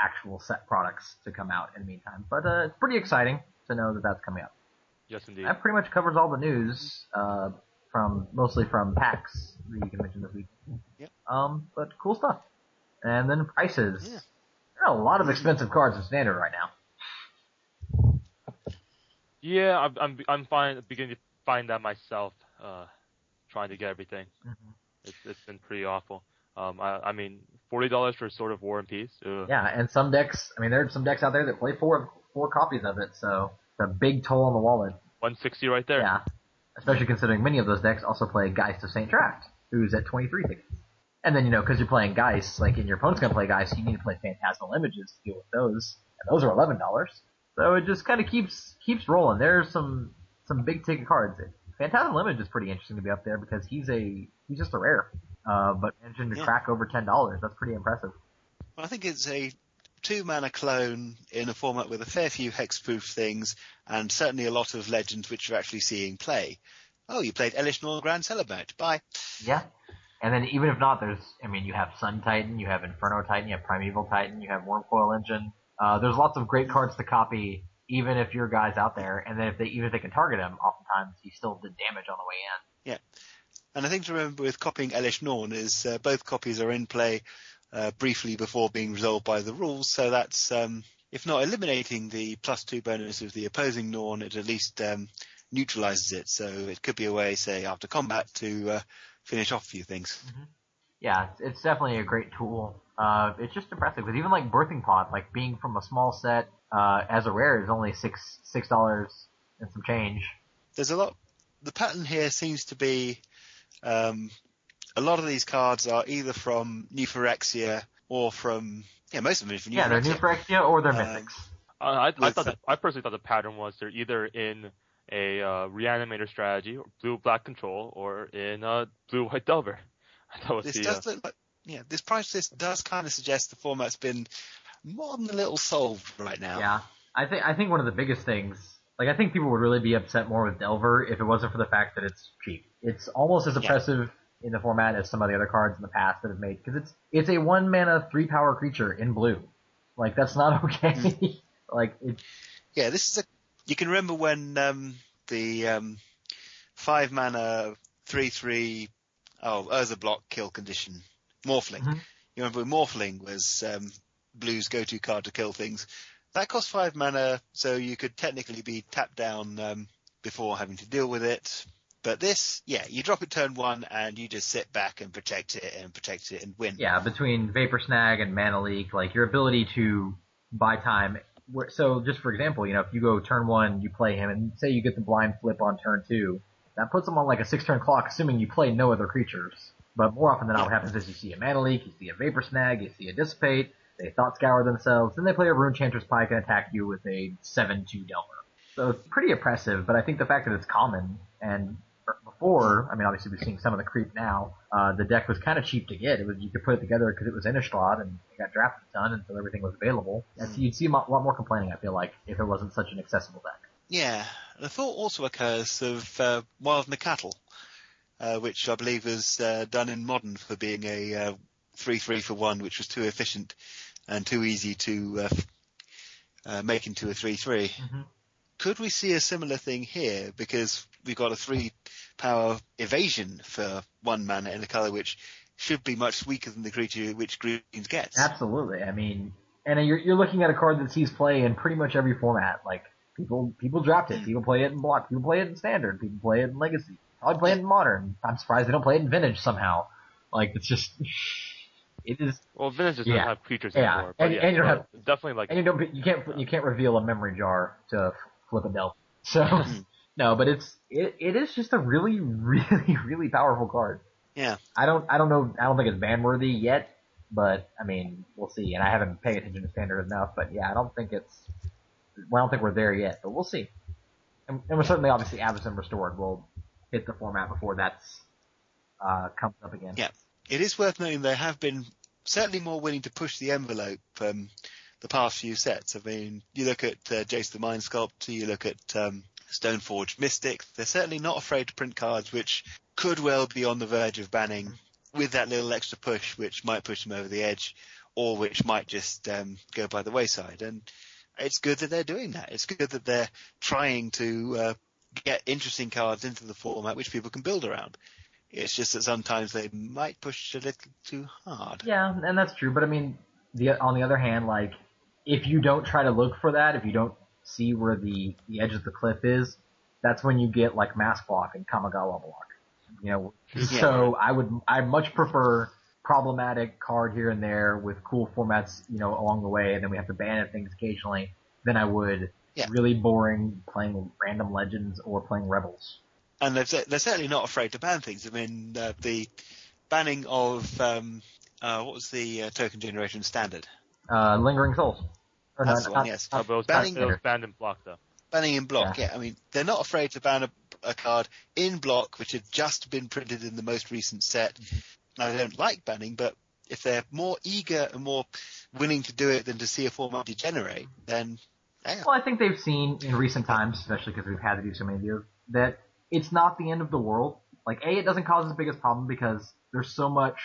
actual set products to come out in the meantime. But uh, it's pretty exciting to know that that's coming up. Yes, indeed. That pretty much covers all the news. Uh, from mostly from PAX that you can mention this week. Yep. Um, but cool stuff. And then prices. Yeah. There are a lot of expensive cards in standard right now. Yeah, I'm I'm I'm fine beginning to find that myself. Uh, trying to get everything. Mhm. It's it's been pretty awful. Um, I I mean, forty dollars for Sword of War and Peace. Ugh. Yeah, and some decks. I mean, there are some decks out there that play four four copies of it, so it's a big toll on the wallet. One sixty right there. Yeah, especially considering many of those decks also play Geist of Saint Traft, who's at twenty three tickets. And then you know, because you're playing Geist, like, and your opponent's gonna play Geist, you need to play Phantasmal Images to deal with those, and those are eleven dollars. So it just kind of keeps keeps rolling. There's some some big ticket cards. Phantasmal Image is pretty interesting to be up there because he's a he's just a rare, uh, but managing to Yeah. crack over ten dollars. That's pretty impressive. I think it's a two mana clone in a format with a fair few hexproof things and certainly a lot of legends which you're actually seeing play. Oh, you played Elesh Norn Grand Cenobite. Bye. Yeah. And then even if not, there's, I mean, you have Sun Titan, you have Inferno Titan, you have Primeval Titan, you have Wurmcoil Engine. Uh, there's lots of great cards to copy, even if your guy's out there. And then if they, even if they can target him, oftentimes he still did damage on the way in. Yeah, and the thing to remember with copying Elesh Norn is uh, both copies are in play uh, briefly before being resolved by the rules, so that's um, if not eliminating the plus two bonus of the opposing Norn, it at least um, neutralizes it. So it could be a way, say, after combat to uh, finish off a few things. Yeah, it's, it's definitely a great tool. Uh, it's just impressive because even like Birthing Pod, like being from a small set, uh, as a rare is only six, six dollars and some change. There's a lot. The pattern here seems to be um, a lot of these cards are either from New Phyrexia or from yeah, most of them are from New Yeah, they're New Phyrexia. Phyrexia or they're Um, Mythics. Uh, I, I thought the- the, I personally thought the pattern was they're either in a uh, reanimator strategy, or blue black control, or in uh, blue white delver. That was This the, does uh, look like yeah, this price list does kind of suggest the format's been more than a little solved right now. Yeah, I think I think one of the biggest things, like I think people would really be upset more with Delver if it wasn't for the fact that it's cheap. It's almost as Yeah. oppressive in the format as some of the other cards in the past that have made because it's it's a one mana three power creature in blue. Like that's not okay. like it, Yeah, this is a. You can remember when um, the um, five mana three three oh Urza block kill condition morphling. Mhm. You remember when morphling was um, blue's go-to card to kill things. That cost five mana, so you could technically be tapped down um, before having to deal with it. But this, yeah, you drop it turn one and you just sit back and protect it and protect it and win. yeah, between Vapor Snag and Mana Leak, like your ability to buy time. So just for example, you know, if you go turn one, you play him, and say you get the blind flip on turn two, that puts him on like a six turn clock, assuming you play no other creatures. But more often than not, what happens is you see a Mana Leak, you see a Vapor Snag, you see a Dissipate, they Thought Scour themselves, then they play a Runechanter's Pike and attack you with a 7-2 Delver. So it's pretty oppressive, but I think the fact that it's common, and before, I mean obviously we're seeing some of the creep now, uh, the deck was kind of cheap to get. It was, you could put it together because it was Innistrad and it got drafted a ton and so everything was available. And so you'd see a lot lot more complaining, I feel like, if it wasn't such an accessible deck. Yeah, the thought also occurs of uh, Wild Cattle, uh, which I believe was uh, done in modern for being a uh, three three for one, which was too efficient and too easy to uh, uh, make into a three three. Mhm. Could we see a similar thing here because we've got a three power evasion for one mana in a color which should be much weaker than the creature which greens gets. Absolutely. I mean, and you're, you're looking at a card that sees play in pretty much every format. Like, people, people draft it. People play it in block. People play it in standard. People play it in legacy. Probably play it in modern. I'm surprised they don't play it in vintage somehow. Like, it's just, it is, well, Vintage doesn't have creatures Yeah. anymore. But And- yeah, and you don't but definitely like and you don't, you can't, uh, you can't reveal a memory jar to flip a delta. So, mm-hmm. no, but it's, it, it is just a really, really, really powerful card. Yeah. I don't, I don't know, I don't think it's ban worthy yet, but I mean, we'll see. And I haven't paid attention to standard enough, but yeah, I don't think it's, well, I don't think we're there yet, but we'll see. And, and we're certainly, obviously, Avacyn Restored will hit the format before that's, uh, comes up again. Yeah. It is worth noting they have been certainly more willing to push the envelope um, the past few sets. I mean, you look at uh, Jace the Mind Sculptor, you look at um, Stoneforge Mystic. They're certainly not afraid to print cards which could well be on the verge of banning with that little extra push, which might push them over the edge, or which might just um, go by the wayside. And it's good that they're doing that. It's good that they're trying to uh, get interesting cards into the format which people can build around. It's just that sometimes they might push a little too hard. Yeah, and that's true. But I mean, the on the other hand, like if you don't try to look for that, if you don't see where the the edge of the cliff is, that's when you get like Masques block and Kamigawa block. You know, Yeah. so I would I much prefer problematic card here and there with cool formats, you know, along the way, and then we have to ban it things occasionally. Than I would Yeah. really boring playing random legends or playing rebels. And they're, they're certainly not afraid to ban things. I mean, uh, the banning of, um, uh, what was the uh, token generation standard? Uh, lingering souls. Or That's no, the one, not- yes. But it was, Banning- banned, it was banned in block though. Banning in block, yeah. I mean, they're not afraid to ban a, a card in block which had just been printed in the most recent set. Now, they don't like banning, but if they're more eager and more willing to do it than to see a format degenerate, then yeah. Well, I think they've seen in recent times, especially because we've had to do so many of videos, that it's not the end of the world. Like, A, it doesn't cause the biggest problem because there's so much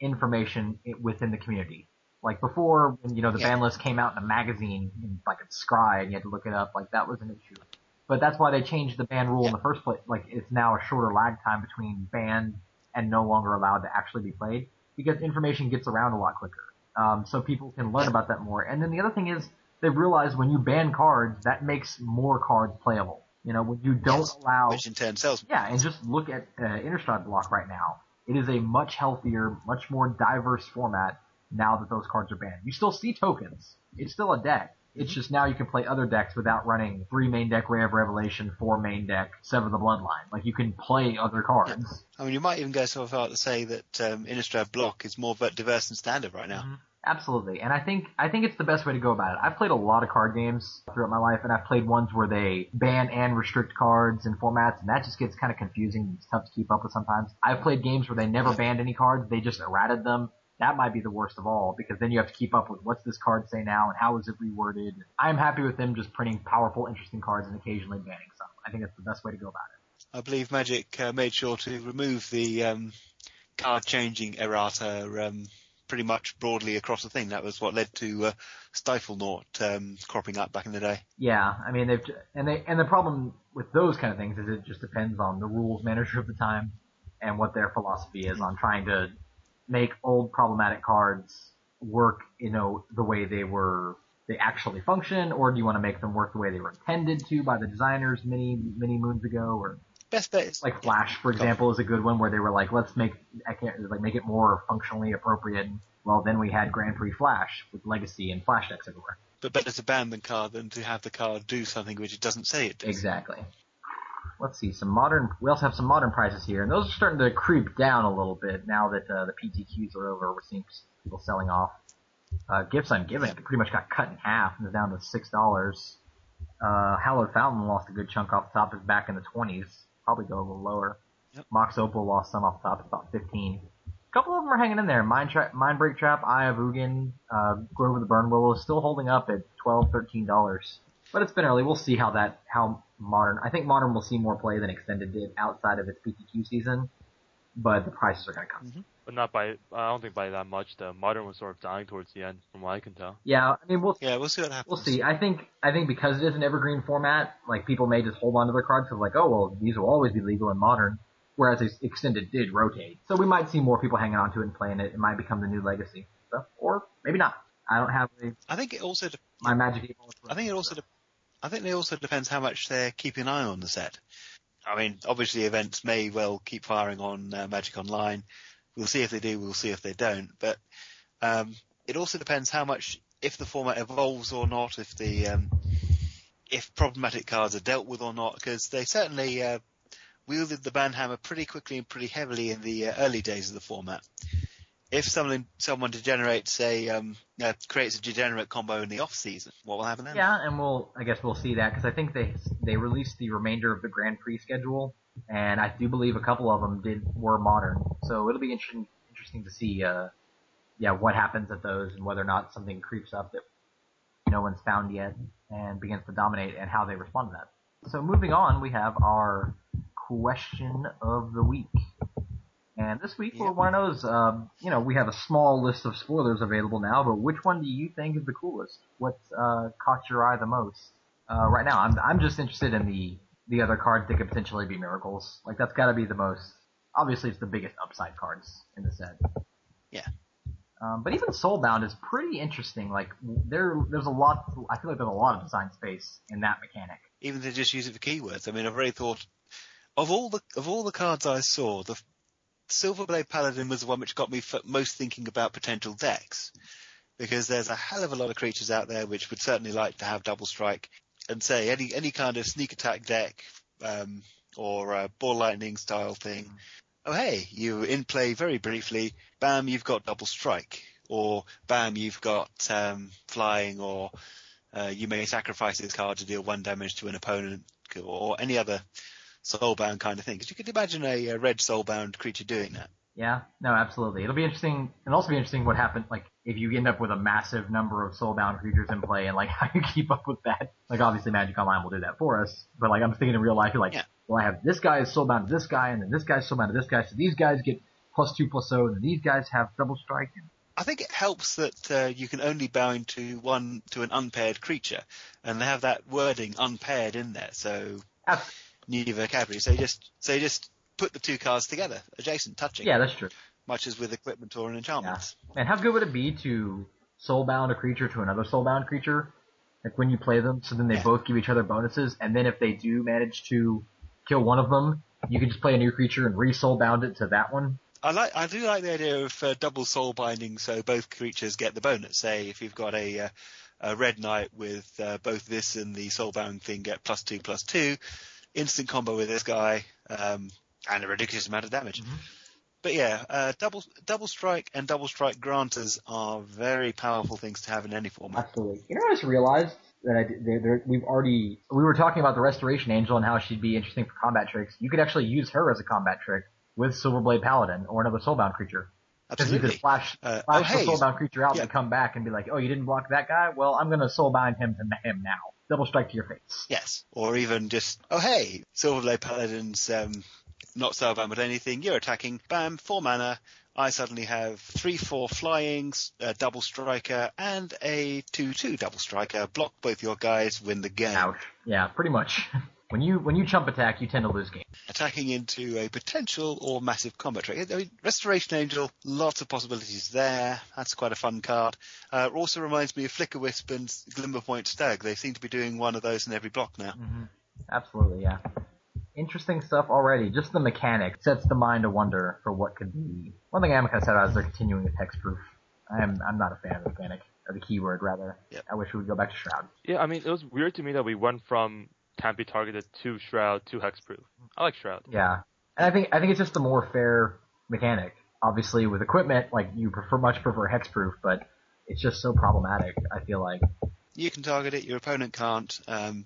information within the community. Like before, when, you know, the Yeah. ban list came out in a magazine, in, like a Scrye, and you had to look it up, like that was an issue. But that's why they changed the ban rule in the first place. Like, it's now a shorter lag time between banned and no longer allowed to actually be played because information gets around a lot quicker. Um, so people can learn about that more. And then the other thing is, they've realized when you ban cards, that makes more cards playable. You know, when you don't Yes, allow, which in turn sells. yeah, and just look at uh, Innistrad Block right now. It is a much healthier, much more diverse format now that those cards are banned. You still see tokens. It's still a deck. It's just now you can play other decks without running three main deck Ray of Revelation, four main deck Sever the Bloodline. Like you can play other cards. I mean, you might even go so far to say that um, Innistrad block is more diverse than standard right now. Absolutely, and I think I think it's the best way to go about it. I've played a lot of card games throughout my life, and I've played ones where they ban and restrict cards and formats, and that just gets kind of confusing. It's tough to keep up with sometimes. I've played games where they never banned any cards; they just errated them. That might be the worst of all because then you have to keep up with what's this card say now and how is it reworded. I'm happy with them just printing powerful, interesting cards and occasionally banning some. I think that's the best way to go about it. I believe Magic uh, made sure to remove the um, card changing errata um, pretty much broadly across the thing. That was what led to uh, Stifle um, cropping up back in the day. Yeah, I mean they've and they and the problem with those kind of things is it just depends on the rules manager of the time and what their philosophy is on trying to make old problematic cards work, you know, the way they were they actually function, or do you want to make them work the way they were intended to by the designers many many moons ago, or Best bet is like Flash, for example, is a good one where they were like, let's make I can't like make it more functionally appropriate. Well, then we had Grand Prix Flash with Legacy and Flash decks everywhere. but better to ban the card than to have the card do something which it doesn't say it does. Exactly. Let's see some modern. We also have some modern prices here, and those are starting to creep down a little bit now that uh, the PTQs are over. We're seeing people selling off. Uh, Gifts Ungiven pretty much got cut in half and is down to six dollars. Uh, Hallowed Fountain lost a good chunk off the top. Is back in the twenties. Probably go a little lower. Yep. Mox Opal lost some off the top. About fifteen. A couple of them are hanging in there. Mind, Tra- Mindbreak Trap, Eye of Ugin, uh, Grove of the Burnwillow is still holding up at 12 $13. But it's been early. We'll see how that how modern. I think modern will see more play than extended did outside of its PTQ season. But the prices are going to come. Mm-hmm. But not by, I don't think by that much The Modern was sort of dying towards the end, from what I can tell. Yeah, I mean we'll Yeah, we'll see what happens. we'll see. I think I think because it is an evergreen format, like people may just hold on to their cards because like, oh well, these will always be legal in modern. Whereas ex- extended did rotate, so we might see more people hanging on to it and playing it. It might become the new legacy, so, or maybe not. I don't have a, I think it also. de- my magic. I think it also. De- I think it also depends how much they're keeping an eye on the set. I mean, obviously events may well keep firing on uh, Magic Online. We'll see if they do. We'll see if they don't. But um, it also depends how much if the format evolves or not. If the um, if problematic cards are dealt with or not, because they certainly uh, wielded the ban hammer pretty quickly and pretty heavily in the uh, early days of the format. If someone someone degenerates, say, um, uh, creates a degenerate combo in the off season, what will happen then? Yeah, and we'll I guess we'll see that because I think they they released the remainder of the Grand Prix schedule, and I do believe a couple of them did were modern. So it'll be interesting interesting to see, uh, yeah, what happens at those and whether or not something creeps up that no one's found yet and begins to dominate and how they respond to that. So moving on, we have our question of the week. And this week, Yep. one of those, um, you know, we have a small list of spoilers available now, but which one do you think is the coolest? What's uh, caught your eye the most? Uh, right now, I'm I'm just interested in the the other cards that could potentially be miracles. Like that's got to be the most. Obviously, it's the biggest upside cards in the set. Yeah. Um, but even Soulbound is pretty interesting. Like there, there's a lot. I feel like there's a lot of design space in that mechanic. Even to just use it for keywords. I mean, I've already thought of all the of all the cards I saw, the Silverblade Paladin was the one which got me most thinking about potential decks, because there's a hell of a lot of creatures out there which would certainly like to have double strike, and say any any kind of sneak attack deck um, or ball lightning style thing. Oh hey, you in play very briefly, bam, you've got double strike, or bam, you've got um, flying, or uh, you may sacrifice this card to deal one damage to an opponent, or any other soulbound kind of thing. Because you could imagine a, a red soulbound creature doing that. Yeah, no, absolutely. It'll be interesting, and also be interesting what happens, like, if you end up with a massive number of soulbound creatures in play, and like how you keep up with that. Like, obviously, Magic Online will do that for us, but like, I'm thinking in real life, you're like, Yeah. well, I have this guy is soulbound to this guy, and then this guy's soulbound to this guy, so these guys get plus two plus oh, and then these guys have double strike. I think it helps that uh, you can only bind to one to an unpaired creature, and they have that wording unpaired in there. So Abs- new vocabulary. So you just so you just put the two cards together, adjacent, touching, yeah, that's true. much as with equipment or an enchantment. Man, how good would it be to soulbound a creature to another soulbound creature? Like when you play them, so then they Yeah. both give each other bonuses, and then if they do manage to kill one of them, you can just play a new creature and re-soulbound it to that one. I like I do like the idea of uh, double soul binding, so both creatures get the bonus. Say if you've got a uh, a red knight with uh, both this and the soulbound thing get plus two plus two, instant combo with this guy, um, and a ridiculous amount of damage. Mhm. But yeah, uh, double double strike and double strike granters are very powerful things to have in any format. Absolutely. You know, I just realized that I did, there, there, we've already we were talking about the Restoration Angel and how she'd be interesting for combat tricks. You could actually use her as a combat trick with Silverblade Paladin or another soulbound creature. Because you could flash, Uh, flash oh, hey. the soulbound creature out Yeah. and come back and be like, oh, you didn't block that guy? Well, I'm gonna soulbind him to him now. Double strike to your face. Yes, or even just oh hey, Silverblade Paladin's um, not spellbound but anything. You're attacking, bam, four mana. I suddenly have three, four flyings, a double striker, and a two-two double striker. Block both your guys, win the game. Ouch. Yeah, pretty much. when you when you chump attack, you tend to lose games. Attacking into a potential or massive combat trick. I mean, Restoration Angel, lots of possibilities there. That's quite a fun card. Uh, it also reminds me of Flickerwisp and Glimmerpoint Stag. They seem to be doing one of those in every block now. hmm Absolutely, yeah. Interesting stuff already. Just the mechanic sets the mind to wonder for what could be. One thing I am kind of sad about is they're continuing the hexproof. I'm I'm not a fan of the mechanic or the keyword rather. Yep. I wish we would go back to Shroud. Yeah, I mean, it was weird to me that we went from can't be targeted to Shroud to Hexproof. I like Shroud. Yeah, and I think I think it's just a more fair mechanic. Obviously, with equipment, like you prefer much prefer hexproof, but it's just so problematic. I feel like You can target it, your opponent can't. Um,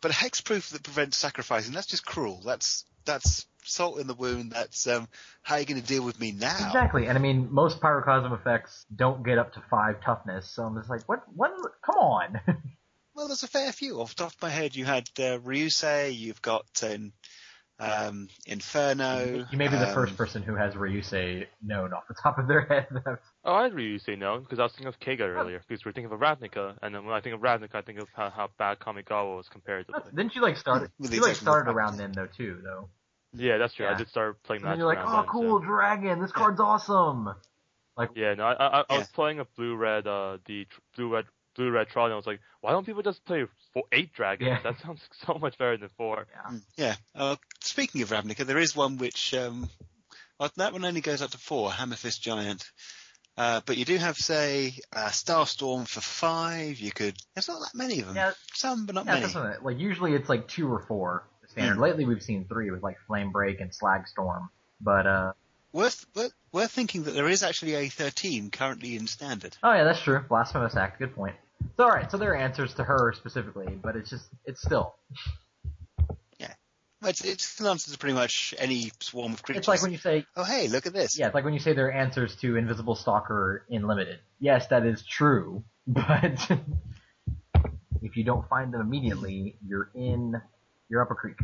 but a hexproof that prevents sacrificing, that's just cruel. That's, that's salt in the wound. That's, um, how are you going to deal with me now? exactly. And I mean, most pyroclasm effects don't get up to five toughness, so I'm just like, what? What? Come on. Well, there's a fair few. Off the top of my head, you had, uh, Ryusei, you've got, um, um, Inferno. you may be the um, first person who has Ryusei known off the top of their head. Oh, I really say known because I was thinking of Keiga earlier because we are thinking of Ravnica, and then when I think of Ravnica, I think of how, how bad Kamigawa was comparatively. Didn't you like start? With You like started around then though too, though. Yeah, that's true. Yeah. I did start playing that. And then you're like, oh, then, cool, so- dragon. This card's awesome. Like, Yeah, no, I I, I Yeah. was playing a blue red uh the tr- blue red blue red troll, and I was like, why don't people just play four, eight dragons? Yeah. That sounds so much better than four. Yeah. Yeah. Uh, speaking of Ravnica, there is one which, um, well, that one only goes up to four, Hammerfist Giant. Uh, but you do have, say, uh, Starstorm for five. You could, there's not that many of them. Yeah, Some, but not yeah, many. that's what it- like usually it's like two or four standard. Mm. Lately we've seen three with like Flame Break and Slagstorm. But uh Worth, worth, worth thinking that there is actually a 13 currently in standard. oh yeah, that's true. Blasphemous Act, good point. So alright, so there are answers to her specifically, but it's just it's still Yeah, It's, it's answer to pretty much any swarm of creatures. it's like when you say oh hey, look at this. yeah, it's like when you say there are answers to Invisible Stalker in Limited. Yes, that is true, but if you don't find them immediately, you're in you're up a creek.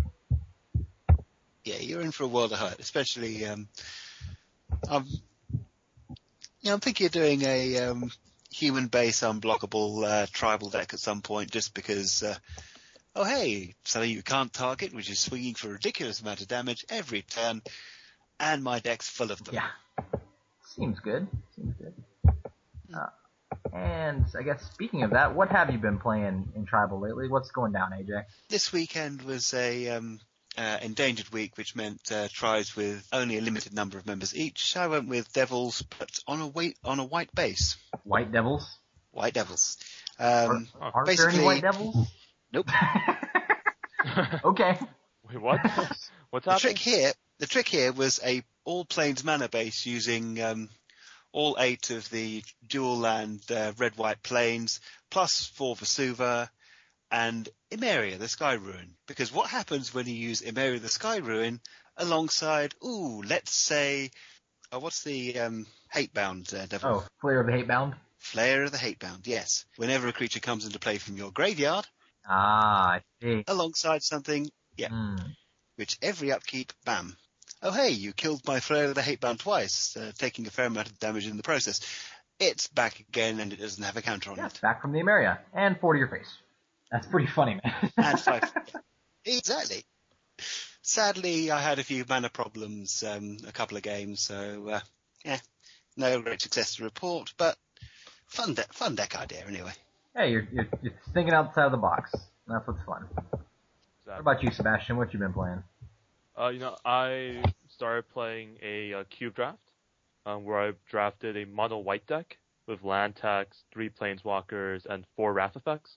yeah, you're in for a world of hurt, especially, um, um, yeah, I'm thinking of doing a, um, human base unblockable, uh, tribal deck at some point just because, uh, oh hey, something you can't target, which is swinging for a ridiculous amount of damage every turn, and my deck's full of them. Yeah. Seems good. Seems good. Uh, and I guess speaking of that, what have you been playing in Tribal lately? What's going down, AJ? This weekend was a um, uh, endangered week, which meant uh, tribes with only a limited number of members each. I went with Devils, but on a white on a white base. White Devils? White Devils. Um, Are, aren't there any basically- White Devils? Nope. okay. Wait, what? What's the happening? trick here, the trick here was a all plains mana base using um, all eight of the dual land uh, red white plains plus four Vesuva and Emeria the Sky Ruin. Because what happens when you use Emeria the Sky Ruin alongside, ooh, let's say, oh, what's the um, Hatebound uh, devil? Oh, Flayer of the Hatebound? Flayer of the Hatebound, yes. Whenever a creature comes into play from your graveyard, Ah, I see. alongside something, yeah, Hmm. which every upkeep, bam. Oh hey, you killed my Flayer of the Hatebound twice, uh, taking a fair amount of damage in the process. It's back again and it doesn't have a counter on Yeah, it. back from the Emeria. And four to your face. That's pretty funny, man. And five. exactly. Sadly, I had a few mana problems, um, a couple of games, so, uh, yeah, no great success to report, but fun, de- fun deck idea anyway. hey, you're, you're, you're thinking outside of the box. That's what's fun. What about you, Sebastian? What you been playing? Uh, you know, I started playing a uh, cube draft, um, where I drafted a mono white deck with land tax, three planeswalkers, and four wrath effects.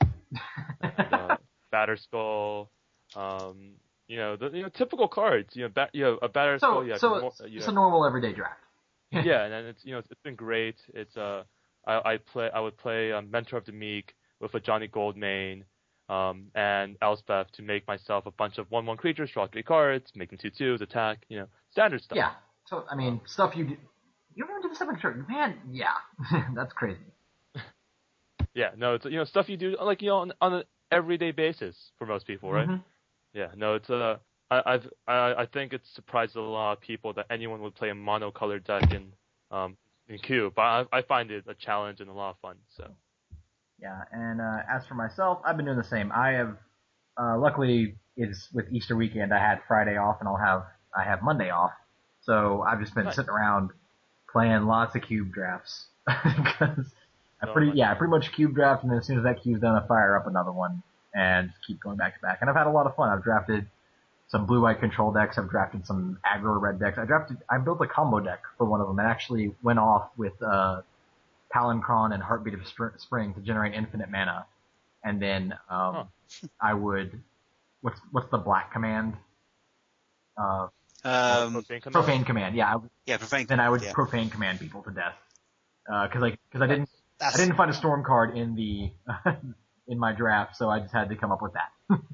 Uh, Batterskull, um, you know, the you know typical cards. You know, ba- you know a Batter so, Skull. Yeah, so it's, you it's know, a normal everyday draft. yeah, and then it's you know it's been great. It's uh I, I play I would play um, Mentor of the Meek with a Johnny Goldmain um and Elspeth to make myself a bunch of one one creatures, draw three cards, make them two twos, attack, you know, standard stuff. Yeah. So I mean, stuff you do. You do the stuff in church, man. Yeah, that's crazy. Yeah, no, it's you know stuff you do like you know on, on an everyday basis for most people, right? Mhm. Yeah, no, it's uh I, I've I I think it's surprised a lot of people that anyone would play a monocolored deck in um in Cube, but I, I find it a challenge and a lot of fun. So Yeah, and uh, as for myself, I've been doing the same. I have, uh, luckily, it's with Easter weekend. I had Friday off, and I'll have I have Monday off. So I've just been Nice. sitting around playing lots of cube drafts because I pretty yeah, I pretty much cube draft, and then as soon as that cube's done, I fire up another one and keep going back to back. And I've had a lot of fun. I've drafted some blue white control decks. I've drafted some aggro red decks. I drafted I built a combo deck for one of them and actually went off with uh Palinchron and Heartbeat of Spr- Spring to generate infinite mana, and then um, I would what's what's the black command? Uh, Um, Profane Command? profane command. Yeah, I, yeah, profane. then I would yeah. profane command people to death because I because I didn't I didn't find a storm card in the in my draft, so I just had to come up with that.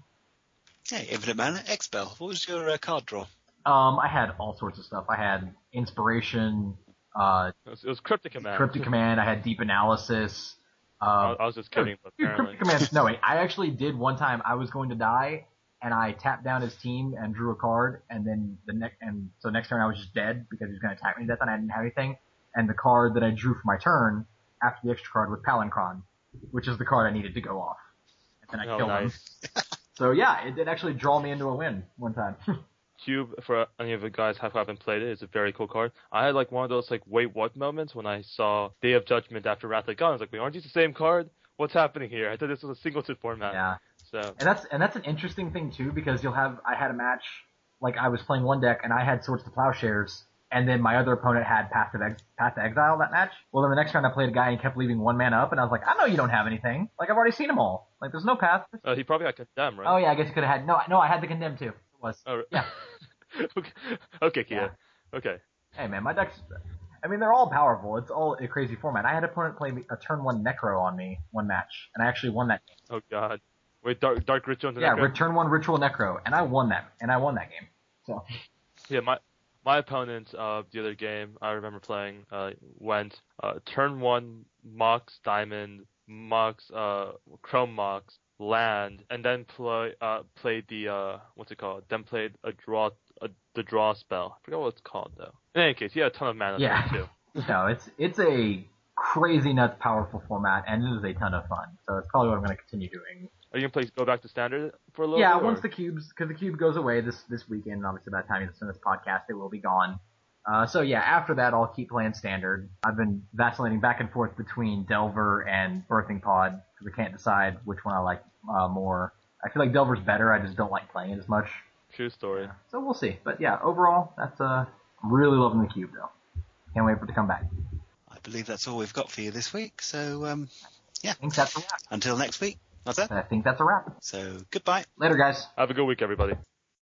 Hey, Infinite Mana, Expel. What was your uh, card draw? Um, I had all sorts of stuff. I had inspiration, uh, It was, it was Cryptic Command. cryptic command. I had deep analysis. I, Um, I was just kidding, but Dude, apparently. Cryptic Command. No, wait. I actually did one time. I was going to die, and I tapped down his team and drew a card, and then the next, and so next turn I was just dead because he was going to attack me to death, and I didn't have anything. And the card that I drew for my turn after the extra card was Palinchron, which is the card I needed to go off. And then I Oh, killed him. So yeah, it did actually draw me into a win one time. Cube, for any of the guys who haven't played it, is a very cool card. I had like one of those like wait what moments when I saw Day of Judgment after Wrath of God. I was like, wait, aren't these the same card? What's happening here? I thought this was a singleton format. yeah. So And that's and that's an interesting thing too because you'll have I had a match like I was playing one deck and I had Swords to Plowshares and then my other opponent had Path to, Ex- Path to Exile that match. Well, then the next round I played a guy and kept leaving one man up and I was like, I know you don't have anything. Like I've already seen them all. Like there's no path. uh, he probably got condemned, right? Oh yeah, I guess he could have had no no I had the condemn too. It was Oh, yeah. okay, okay, Kia. Okay. Hey man, my decks. I mean, they're all powerful. It's all a crazy format. I had an opponent play a turn one Necro on me one match, and I actually won that. Oh God. Wait, Dark Dark Ritual Yeah, Necro? return one Ritual Necro, and I won that, and I won that game. So Yeah, my my opponent uh the other game I remember playing uh went uh turn one Mox Diamond, Mox uh Chrome Mox, land, and then play uh played the uh what's it called? Then played a draw a, the draw spell. I forgot what it's called though. In any case, had a ton of mana Yeah. too. no, it's it's a crazy nuts powerful format, and it is a ton of fun. So it's probably what I'm going to continue doing Are you gonna play go back to standard for a little Yeah, bit? or- once the cubes, because the cube goes away this this weekend. and Obviously, by the time you listen to this podcast, it will be gone. Uh, so yeah, after that, I'll keep playing standard. I've been vacillating back and forth between Delver and Birthing Pod because I can't decide which one I like uh, more. I feel like Delver's better. I just don't like playing it as much. True story. So we'll see. But yeah, overall, that's uh, I'm really loving the cube though. Can't wait for it to come back. I believe that's all we've got for you this week. So um, I think that's a wrap. until next week. That's it. I think that's a wrap. So goodbye. Later, guys. Have a good week, everybody.